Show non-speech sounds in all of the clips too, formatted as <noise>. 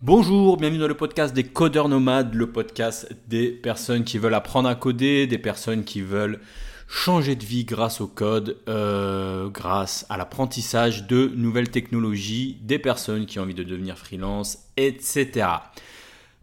Bonjour, bienvenue dans le podcast des codeurs nomades, le podcast des personnes qui veulent apprendre à coder, des personnes qui veulent changer de vie grâce au code, euh, grâce à l'apprentissage de nouvelles technologies, des personnes qui ont envie de devenir freelance, etc.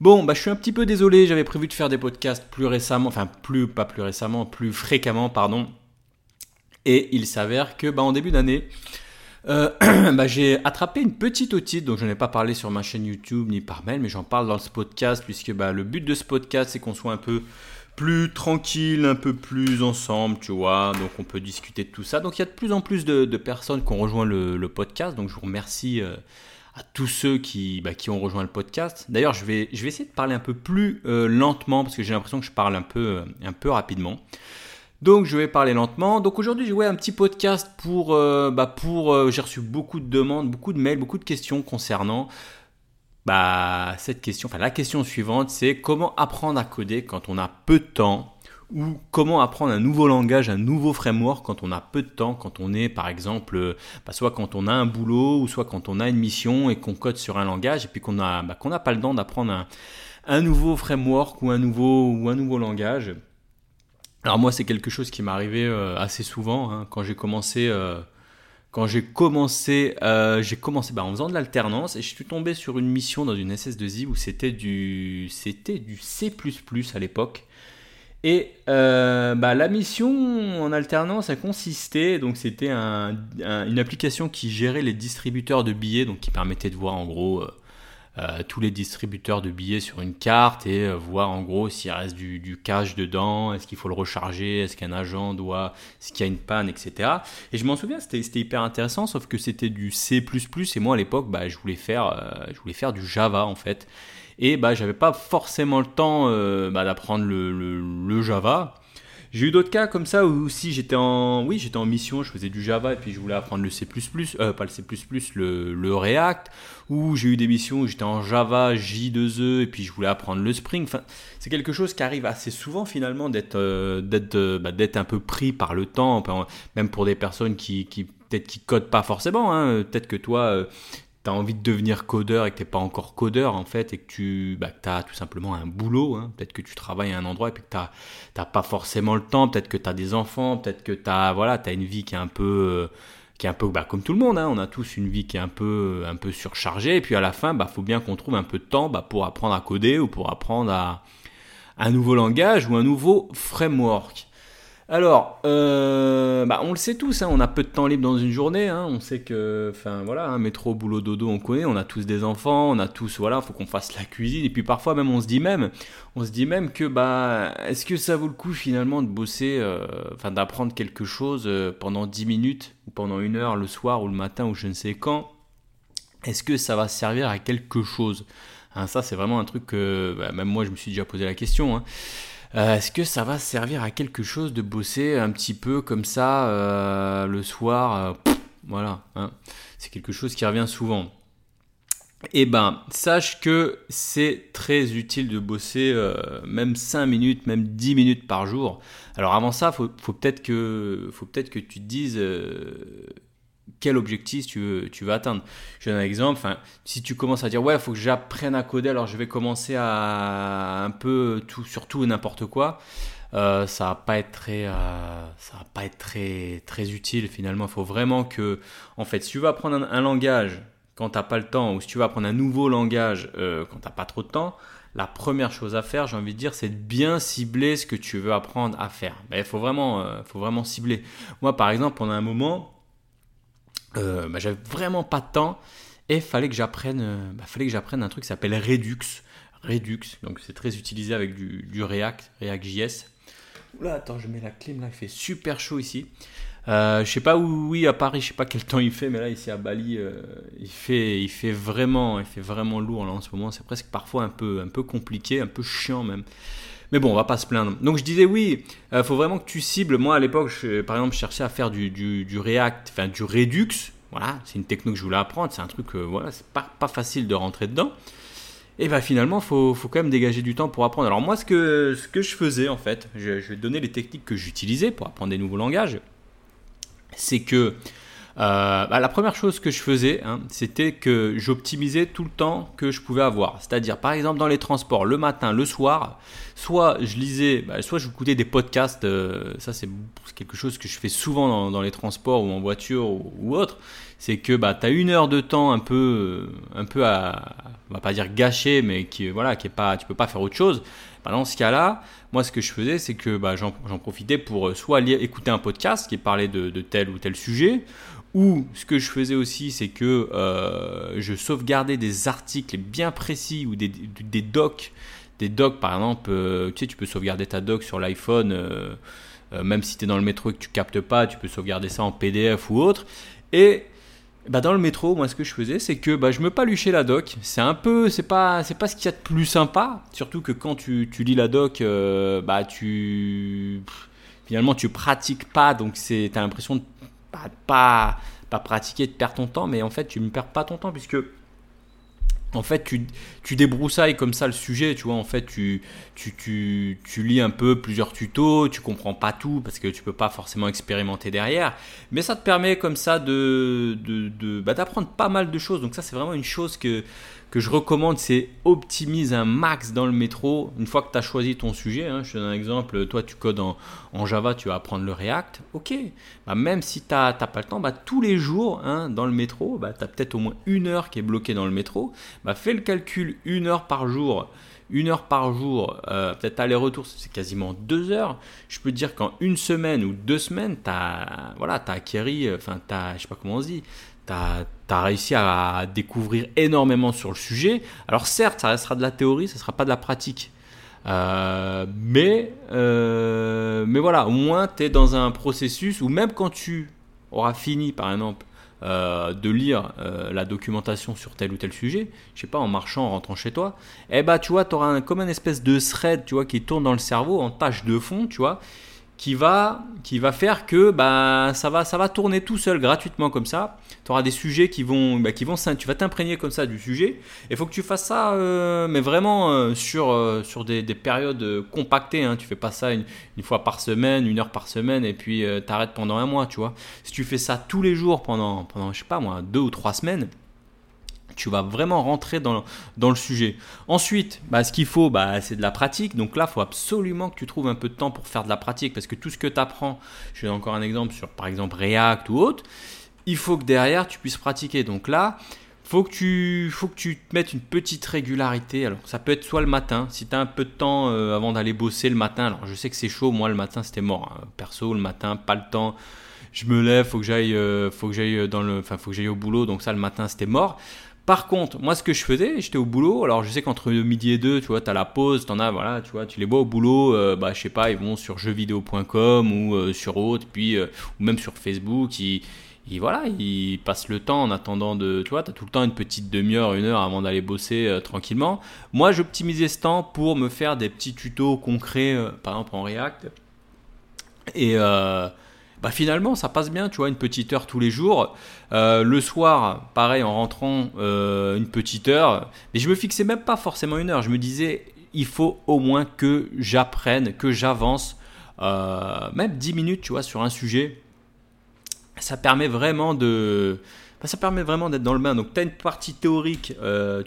Bon, bah, je suis un petit peu désolé, j'avais prévu de faire des podcasts plus récemment, enfin plus, pas plus récemment, plus fréquemment, pardon. Et il s'avère que bah, en début d'année, euh, <clears throat> bah, j'ai attrapé une petite otite, donc je n'en ai pas parlé sur ma chaîne YouTube ni par mail, mais j'en parle dans ce podcast, puisque bah, le but de ce podcast, c'est qu'on soit un peu plus tranquille, un peu plus ensemble, tu vois, donc on peut discuter de tout ça. Donc il y a de plus en plus de, personnes qui ont rejoint le, podcast, donc je vous remercie euh, à tous ceux qui, bah, qui ont rejoint le podcast. D'ailleurs, je vais, essayer de parler un peu plus euh, lentement, parce que j'ai l'impression que je parle un peu rapidement. Donc je vais parler lentement. Donc aujourd'hui j'ai un petit podcast pour, euh, bah, pour euh, j'ai reçu beaucoup de demandes, beaucoup de mails, beaucoup de questions concernant bah, cette question. Enfin la question suivante c'est comment apprendre à coder quand on a peu de temps ou comment apprendre un nouveau langage, un nouveau framework quand on a peu de temps, quand on est par exemple, euh, bah, soit quand on a un boulot ou soit quand on a une mission et qu'on code sur un langage et puis qu'on bah, n'a pas le temps d'apprendre un, un nouveau framework ou un nouveau ou un nouveau langage. Alors moi, c'est quelque chose qui m'est arrivé euh, assez souvent hein. quand j'ai commencé. Euh, quand j'ai commencé, euh, bah, en faisant de l'alternance et je suis tombé sur une mission dans une SS2I où c'était du, du C++ à l'époque. Et bah, la mission en alternance a consisté, donc c'était une application qui gérait les distributeurs de billets, donc qui permettait de voir en gros euh, tous les distributeurs de billets sur une carte et euh, voir en gros s'il reste du, cash dedans, est-ce qu'il faut le recharger, est-ce qu'un agent doit, est-ce qu'il y a une panne, etc. Et je m'en souviens, c'était hyper intéressant, sauf que c'était du C++ et moi à l'époque, bah, je voulais faire, euh, je voulais faire du Java en fait. Et bah, j'avais pas forcément le temps bah, d'apprendre le Java. J'ai eu d'autres cas comme ça où si j'étais en, oui, j'étais en mission, je faisais du Java et puis je voulais apprendre le C++, euh, pas le C++, le, le React, ou j'ai eu des missions où j'étais en Java, J2E et puis je voulais apprendre le Spring. Enfin, c'est quelque chose qui arrive assez souvent finalement d'être, euh, d'être, euh, bah, d'être un peu pris par le temps, même pour des personnes qui, qui peut-être qui codent pas forcément. Hein. Peut-être que toi, tu as envie de devenir codeur et que tu n'es pas encore codeur en fait et que tu bah, as tout simplement un boulot, hein. peut-être que tu travailles à un endroit et puis que tu n'as pas forcément le temps, peut-être que tu as des enfants, peut-être que tu as, voilà, as une vie qui est un peu... Euh, qui est un peu bah, comme tout le monde, hein. on a tous une vie qui est un peu, un peu surchargée, et puis à la fin, bah, faut bien qu'on trouve un peu de temps bah, pour apprendre à coder ou pour apprendre à un nouveau langage ou un nouveau framework. Alors, euh, bah, on le sait tous, hein, on a peu de temps libre dans une journée. Hein. on sait que, enfin voilà, hein, métro, boulot, dodo, on connaît. On a tous des enfants, on a tous, voilà, faut qu'on fasse la cuisine. Et puis parfois même, on se dit même, on se dit même que, bah, est-ce que ça vaut le coup finalement de bosser, euh, enfin d'apprendre quelque chose euh, pendant 10 minutes ou pendant une heure le soir ou le matin ou je ne sais quand? Est-ce que ça va servir à quelque chose? Ça, c'est vraiment un truc que, bah, même moi, je me suis déjà posé la question. Euh, est-ce que ça va servir à quelque chose de bosser un petit peu comme ça euh, le soir euh, Voilà, hein. c'est quelque chose qui revient souvent. Eh ben, sache que c'est très utile de bosser même 5 minutes, même 10 minutes par jour. Alors avant ça, faut, faut peut-être que, faut peut-être que tu te dises quel objectif tu veux, tu veux atteindre. Je donne un exemple. Enfin, si tu commences à dire ouais, il faut que j'apprenne à coder, alors je vais commencer à un peu tout sur tout et n'importe quoi. Euh, ça va pas être très, euh, ça va pas être très, très utile finalement. Il faut vraiment que, en fait, si tu veux apprendre un, langage quand tu n'as pas le temps, ou si tu veux apprendre un nouveau langage euh, quand tu n'as pas trop de temps, la première chose à faire, j'ai envie de dire, c'est de bien cibler ce que tu veux apprendre à faire. Il faut vraiment, faut vraiment cibler. Moi, par exemple, pendant un moment, euh, bah, j'avais vraiment pas de temps et fallait que j'apprenne, euh, bah, fallait que j'apprenne un truc qui s'appelle Redux. Redux, donc c'est très utilisé avec du, du React, React.js. Oula, attends, je mets la clim là, il fait super chaud ici. Euh, je sais pas où, oui, à Paris, je sais pas quel temps il fait, mais là ici à Bali, il fait, il fait vraiment, il fait vraiment lourd là en ce moment. C'est presque parfois un peu, un peu compliqué, un peu chiant même. Mais bon, on va pas se plaindre. Donc je disais oui, il euh, faut vraiment que tu cibles. Moi à l'époque, par exemple, je cherchais à faire du, du, React, enfin du Redux. Voilà, c'est une techno que je voulais apprendre. C'est un truc, euh, voilà, c'est pas, pas facile de rentrer dedans. Et bah finalement, faut, faut quand même dégager du temps pour apprendre. Alors moi, ce que, ce que je faisais en fait, je, je vais te donner les techniques que j'utilisais pour apprendre des nouveaux langages. C'est que euh, bah, la première chose que je faisais, hein, c'était que j'optimisais tout le temps que je pouvais avoir. C'est-à-dire, par exemple, dans les transports, le matin, le soir, soit je lisais, bah, soit je écoutais des podcasts. Euh, ça, c'est quelque chose que je fais souvent dans, les transports ou en voiture ou, autre. C'est que bah, tu as une heure de temps un peu, un peu à, on va pas dire gâché, mais qui, voilà, qui est pas, tu peux pas faire autre chose. Bah, dans ce cas-là, moi, ce que je faisais, c'est que bah, j'en profitais pour euh, soit écouter un podcast qui parlait de, tel ou tel sujet, ou ce que je faisais aussi, c'est que euh, je sauvegardais des articles bien précis ou des, docs. Des docs, par exemple, euh, tu sais, tu peux sauvegarder ta doc sur l'iPhone, même si tu es dans le métro et que tu captes pas, tu peux sauvegarder ça en PDF ou autre. Et bah, dans le métro, moi, ce que je faisais, c'est que bah, je me paluchais la doc. C'est un peu, c'est pas, c'est pas ce qu'il y a de plus sympa. Surtout que quand tu, tu lis la doc, bah, tu, finalement, tu pratiques pas, donc c'est, as l'impression de pas, pas, pas pratiquer, de perdre ton temps, mais en fait, tu ne perds pas ton temps puisque en fait, tu, tu, débroussailles comme ça le sujet, tu vois. En fait, tu, tu, tu, tu, lis un peu plusieurs tutos, tu comprends pas tout parce que tu peux pas forcément expérimenter derrière. Mais ça te permet comme ça de, de, de bah, d'apprendre pas mal de choses. Donc ça, c'est vraiment une chose que, que je recommande, c'est optimise un max dans le métro. Une fois que tu as choisi ton sujet, hein, je te donne un exemple, toi tu codes en, Java, tu vas apprendre le React, ok. Bah, même si tu n'as pas le temps, bah, tous les jours hein, dans le métro, bah, tu as peut-être au moins une heure qui est bloquée dans le métro. Bah, fais le calcul, une heure par jour. Une heure par jour, euh, peut-être aller-retour, c'est quasiment deux heures. Je peux te dire qu'en une semaine ou deux semaines, tu as, voilà, as acquéri, enfin, je sais pas comment on dit, tu as, réussi à découvrir énormément sur le sujet. Alors certes, ça restera de la théorie, ça ne sera pas de la pratique. Euh, mais, euh, mais voilà, au moins tu es dans un processus où même quand tu auras fini, par exemple, euh, de lire la documentation sur tel ou tel sujet, je sais pas, en marchant, en rentrant chez toi, eh bah tu vois, auras comme une espèce de thread, tu vois, qui tourne dans le cerveau en tâche de fond, tu vois, qui va, qui va faire que bah, ça, va, ça va tourner tout seul gratuitement comme ça. Tu auras des sujets qui vont, bah, qui vont tu vas t'imprégner comme ça du sujet. Il faut que tu fasses ça, euh, mais vraiment euh, sur, euh, sur des, des, périodes compactées. Hein. Tu fais pas ça une, une, fois par semaine, une heure par semaine, et puis tu arrêtes pendant un mois, tu vois. Si tu fais ça tous les jours pendant, pendant je sais pas moi, deux ou trois semaines, tu vas vraiment rentrer dans, le sujet. Ensuite, bah, ce qu'il faut, bah, c'est de la pratique. Donc là, il faut absolument que tu trouves un peu de temps pour faire de la pratique parce que tout ce que tu apprends, je donne encore un exemple sur par exemple React ou autre, il faut que derrière tu puisses pratiquer. Donc là, faut faut que tu te mettes une petite régularité. Alors ça peut être soit le matin, si tu as un peu de temps euh, avant d'aller bosser le matin. Alors je sais que c'est chaud, moi le matin c'était mort. Hein. Perso, le matin, pas le temps. Je me lève, faut que euh, faut que j'aille dans le, faut que j'aille au boulot. Donc ça le matin c'était mort. Par contre, moi, ce que je faisais, j'étais au boulot. Alors, je sais qu'entre midi et deux, tu vois, tu as la pause, tu en as, voilà, tu vois, tu les vois au boulot, euh, bah, je sais pas, ils vont sur jeuxvideo.com ou euh, sur autre, puis, euh, ou même sur Facebook, ils, voilà, ils passent le temps en attendant de, tu vois, tu as tout le temps une petite demi-heure, une heure avant d'aller bosser tranquillement. Moi, j'optimisais ce temps pour me faire des petits tutos concrets, par exemple en React. Et, bah finalement ça passe bien, tu vois, une petite heure tous les jours. Euh, le soir, pareil, en rentrant euh, une petite heure. Mais je me fixais même pas forcément une heure. Je me disais, il faut au moins que j'apprenne, que j'avance, euh, même 10 minutes, tu vois, sur un sujet. Ça permet vraiment de, bah, ça permet vraiment d'être dans le bain. Donc tu as une partie théorique,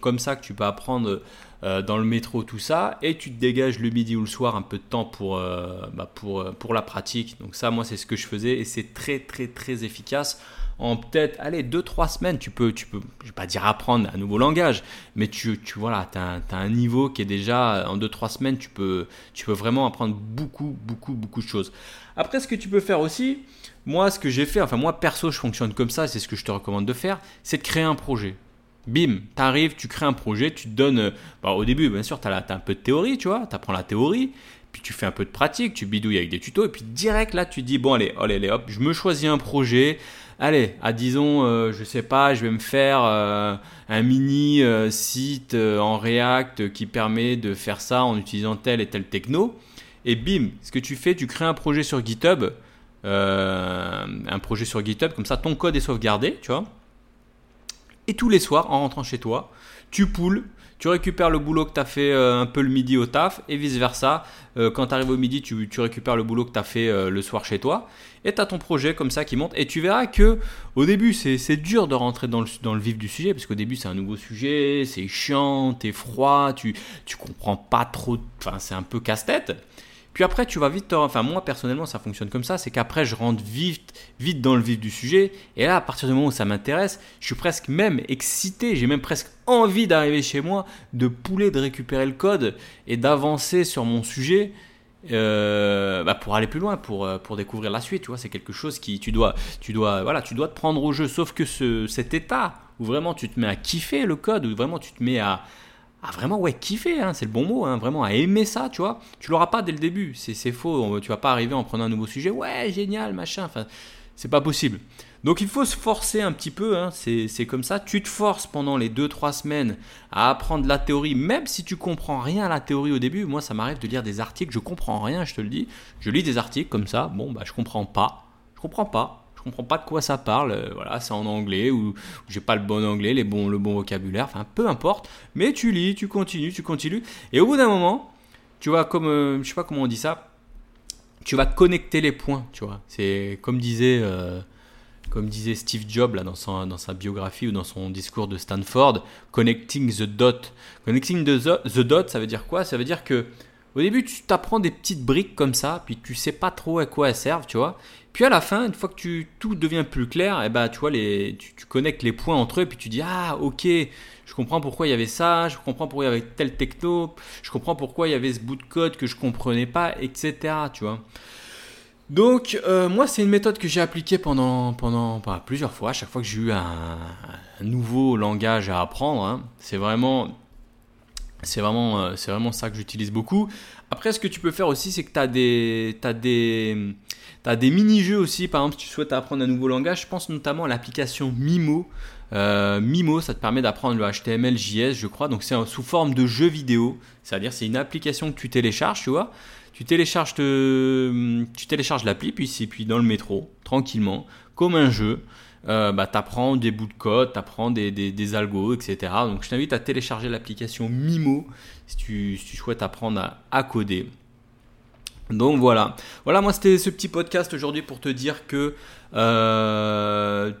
comme ça que tu peux apprendre euh, dans le métro, tout ça, et tu te dégages le midi ou le soir un peu de temps pour, euh, bah, euh, pour la pratique. Donc ça, moi, c'est ce que je faisais, et c'est très, très, très efficace. En peut-être, allez, 2-3 semaines, tu peux, tu peux, je vais pas dire apprendre un nouveau langage, mais tu, tu voilà, as, as, un niveau qui est déjà, en 2-3 semaines, tu peux, tu peux vraiment apprendre beaucoup, beaucoup, beaucoup de choses. Après, ce que tu peux faire aussi, moi, ce que j'ai fait, enfin moi perso, je fonctionne comme ça, c'est ce que je te recommande de faire, c'est de créer un projet bim, tu arrives, tu crées un projet, tu te donnes. Euh, bah, au début, bien sûr, tu as, un peu de théorie, tu vois, tu apprends la théorie, puis tu fais un peu de pratique, tu bidouilles avec des tutos, et puis direct là, tu dis bon, allez, allez, allez hop, je me choisis un projet. Allez, à disons, euh, je sais pas, je vais me faire euh, un mini site en React qui permet de faire ça en utilisant tel et tel techno. Et bim, ce que tu fais, tu crées un projet sur GitHub, un projet sur GitHub, comme ça ton code est sauvegardé, tu vois. Et tous les soirs, en rentrant chez toi, tu poules, tu récupères le boulot que tu as fait euh, un peu le midi au taf et vice-versa. Euh, quand tu arrives au midi, tu, récupères le boulot que tu as fait euh, le soir chez toi et tu as ton projet comme ça qui monte. Et tu verras que au début, c'est dur de rentrer dans le, vif du sujet parce qu'au début, c'est un nouveau sujet, c'est chiant, t'es froid, tu, tu comprends pas trop, enfin, c'est un peu casse-tête. Puis après, tu vas vite, enfin moi personnellement, ça fonctionne comme ça, c'est qu'après, je rentre vite, vite dans le vif du sujet. Et là, à partir du moment où ça m'intéresse, je suis presque même excité, j'ai même presque envie d'arriver chez moi, de pouler, de récupérer le code et d'avancer sur mon sujet. Euh, bah, pour aller plus loin, pour, euh, pour découvrir la suite, tu vois, c'est quelque chose qui tu dois, tu dois, voilà, tu dois te prendre au jeu. Sauf que ce, cet état où vraiment tu te mets à kiffer le code, où vraiment tu te mets à, à vraiment ouais kiffer, hein, c'est le bon mot, hein, vraiment à aimer ça, tu vois. Tu l'auras pas dès le début, c'est faux. Tu vas pas arriver en prenant un nouveau sujet, ouais génial machin. Enfin, c'est pas possible. Donc il faut se forcer un petit peu, hein, c'est comme ça. Tu te forces pendant les 2-3 semaines à apprendre la théorie, même si tu comprends rien à la théorie au début. Moi, ça m'arrive de lire des articles, je comprends rien, je te le dis. Je lis des articles comme ça, bon, bah je comprends pas. Je comprends pas comprends pas de quoi ça parle, euh, voilà, c'est en anglais ou, j'ai pas le bon anglais, les bons, le bon vocabulaire, enfin peu importe, mais tu lis, tu continues, tu continues, et au bout d'un moment, tu vois, comme, euh, je sais pas comment on dit ça, tu vas connecter les points, tu vois, c'est comme disait, euh, comme disait Steve Jobs là, dans, son, dans sa biographie ou dans son discours de Stanford, connecting the dot. Connecting the, the dot, ça veut dire quoi? Ça veut dire que au début, tu t'apprends des petites briques comme ça, puis tu sais pas trop à quoi elles servent, tu vois. Puis à la fin, une fois que tu, tout devient plus clair, et eh ben, tu vois, les, tu, connectes les points entre eux, puis tu dis Ah, ok, je comprends pourquoi il y avait ça, je comprends pourquoi il y avait tel techno, je comprends pourquoi il y avait ce bout de code que je comprenais pas, etc. Tu vois. Donc, euh, moi, c'est une méthode que j'ai appliquée pendant, pendant bah, plusieurs fois, à chaque fois que j'ai eu un, nouveau langage à apprendre. Hein. C'est vraiment. C'est vraiment, euh, c'est vraiment ça que j'utilise beaucoup. Après, ce que tu peux faire aussi, c'est que tu as des, as des, tu as des mini-jeux aussi, par exemple, si tu souhaites apprendre un nouveau langage, je pense notamment à l'application Mimo. Euh, Mimo, ça te permet d'apprendre le HTML, JS, je crois. Donc c'est sous forme de jeu vidéo. C'est-à-dire c'est une application que tu télécharges, tu vois. Tu télécharges, tu télécharges l'appli, puis, puis dans le métro, tranquillement, comme un jeu. Euh, bah, des bouts de code, tu apprends des, des, algos, etc. Donc je t'invite à télécharger l'application Mimo si tu, souhaites apprendre à coder. Donc voilà, voilà moi c'était ce petit podcast aujourd'hui pour te dire que euh,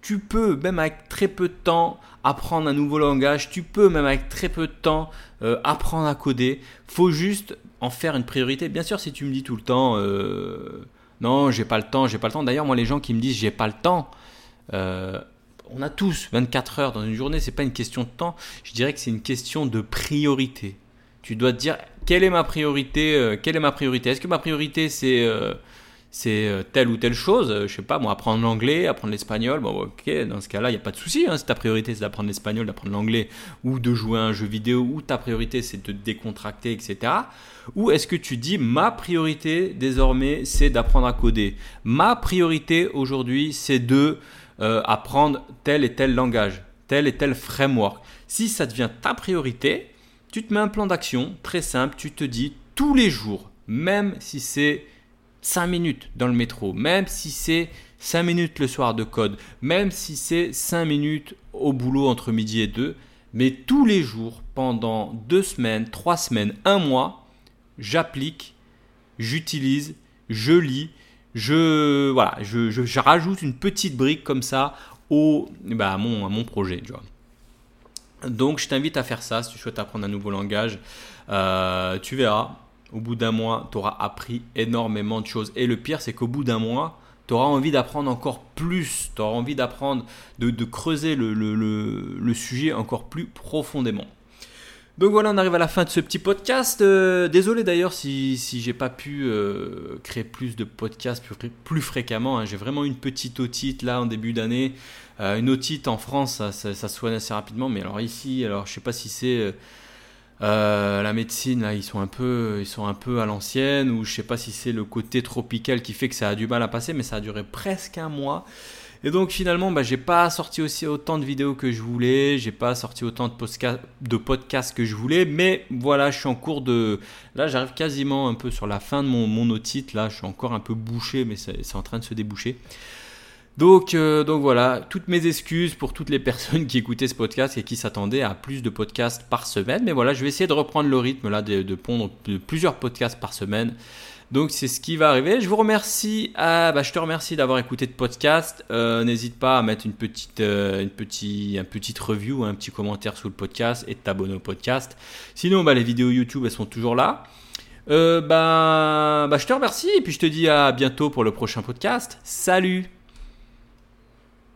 tu, peux même avec très peu de temps apprendre un nouveau langage, tu peux même avec très peu de temps euh, apprendre à coder. Faut juste en faire une priorité. Bien sûr si tu me dis tout le temps euh, non j'ai pas le temps, j'ai pas le temps. D'ailleurs moi les gens qui me disent j'ai pas le temps, on a tous 24 heures dans une journée, c'est pas une question de temps. Je dirais que c'est une question de priorité. Tu dois te dire quelle est ma priorité euh, Quelle est ma priorité? Est-ce que ma priorité c'est euh, c'est euh, telle ou telle chose? Je sais pas, moi apprendre l'anglais, apprendre l'espagnol. Bon, ok, dans ce cas-là, il n'y a pas de souci. Hein, si ta priorité c'est d'apprendre l'espagnol, d'apprendre l'anglais ou de jouer à un jeu vidéo, ou ta priorité c'est de te décontracter, etc. Ou est-ce que tu dis ma priorité désormais c'est d'apprendre à coder? Ma priorité aujourd'hui c'est de apprendre tel et tel langage, tel et tel framework. Si ça devient ta priorité, tu te mets un plan d'action très simple, tu te dis tous les jours, même si c'est 5 minutes dans le métro, même si c'est 5 minutes le soir de code, même si c'est 5 minutes au boulot entre midi et 2, mais tous les jours, pendant 2 semaines, 3 semaines, 1 mois, j'applique, j'utilise, je lis, je, voilà, je, rajoute une petite brique comme ça au, bah, à, mon, projet. Donc je t'invite à faire ça si tu souhaites apprendre un nouveau langage. Euh, tu verras, au bout d'un mois, tu auras appris énormément de choses. Et le pire, c'est qu'au bout d'un mois, tu auras envie d'apprendre encore plus. Tu auras envie d'apprendre, de, creuser le, sujet encore plus profondément. Donc voilà, on arrive à la fin de ce petit podcast. Euh, désolé d'ailleurs si, si j'ai pas pu euh, créer plus de podcasts plus, fréquemment. Hein. J'ai vraiment une petite otite là en début d'année. Euh, une otite en France, ça, ça, soigne assez rapidement, mais alors ici, alors je sais pas si c'est euh, euh, la médecine, là, ils sont un peu, ils sont un peu à l'ancienne, ou je sais pas si c'est le côté tropical qui fait que ça a du mal à passer, mais ça a duré presque un mois. Et donc finalement, bah, j'ai pas sorti aussi autant de vidéos que je voulais, j'ai pas sorti autant de, de podcasts que je voulais, mais voilà, je suis en cours de, là, j'arrive quasiment un peu sur la fin de mon, mon otite, là, je suis encore un peu bouché, mais c'est en train de se déboucher. Donc, euh, donc voilà, toutes mes excuses pour toutes les personnes <laughs> qui écoutaient ce podcast et qui s'attendaient à plus de podcasts par semaine. Mais voilà, je vais essayer de reprendre le rythme là, de, de pondre plusieurs podcasts par semaine. Donc c'est ce qui va arriver. Je vous remercie. À, bah, je te remercie d'avoir écouté le podcast. Euh, n'hésite pas à mettre une petite, euh, une petite, un petite review, un petit commentaire sous le podcast et de t'abonner au podcast. Sinon, bah, les vidéos YouTube, elles sont toujours là. bah, bah, je te remercie et puis je te dis à bientôt pour le prochain podcast. Salut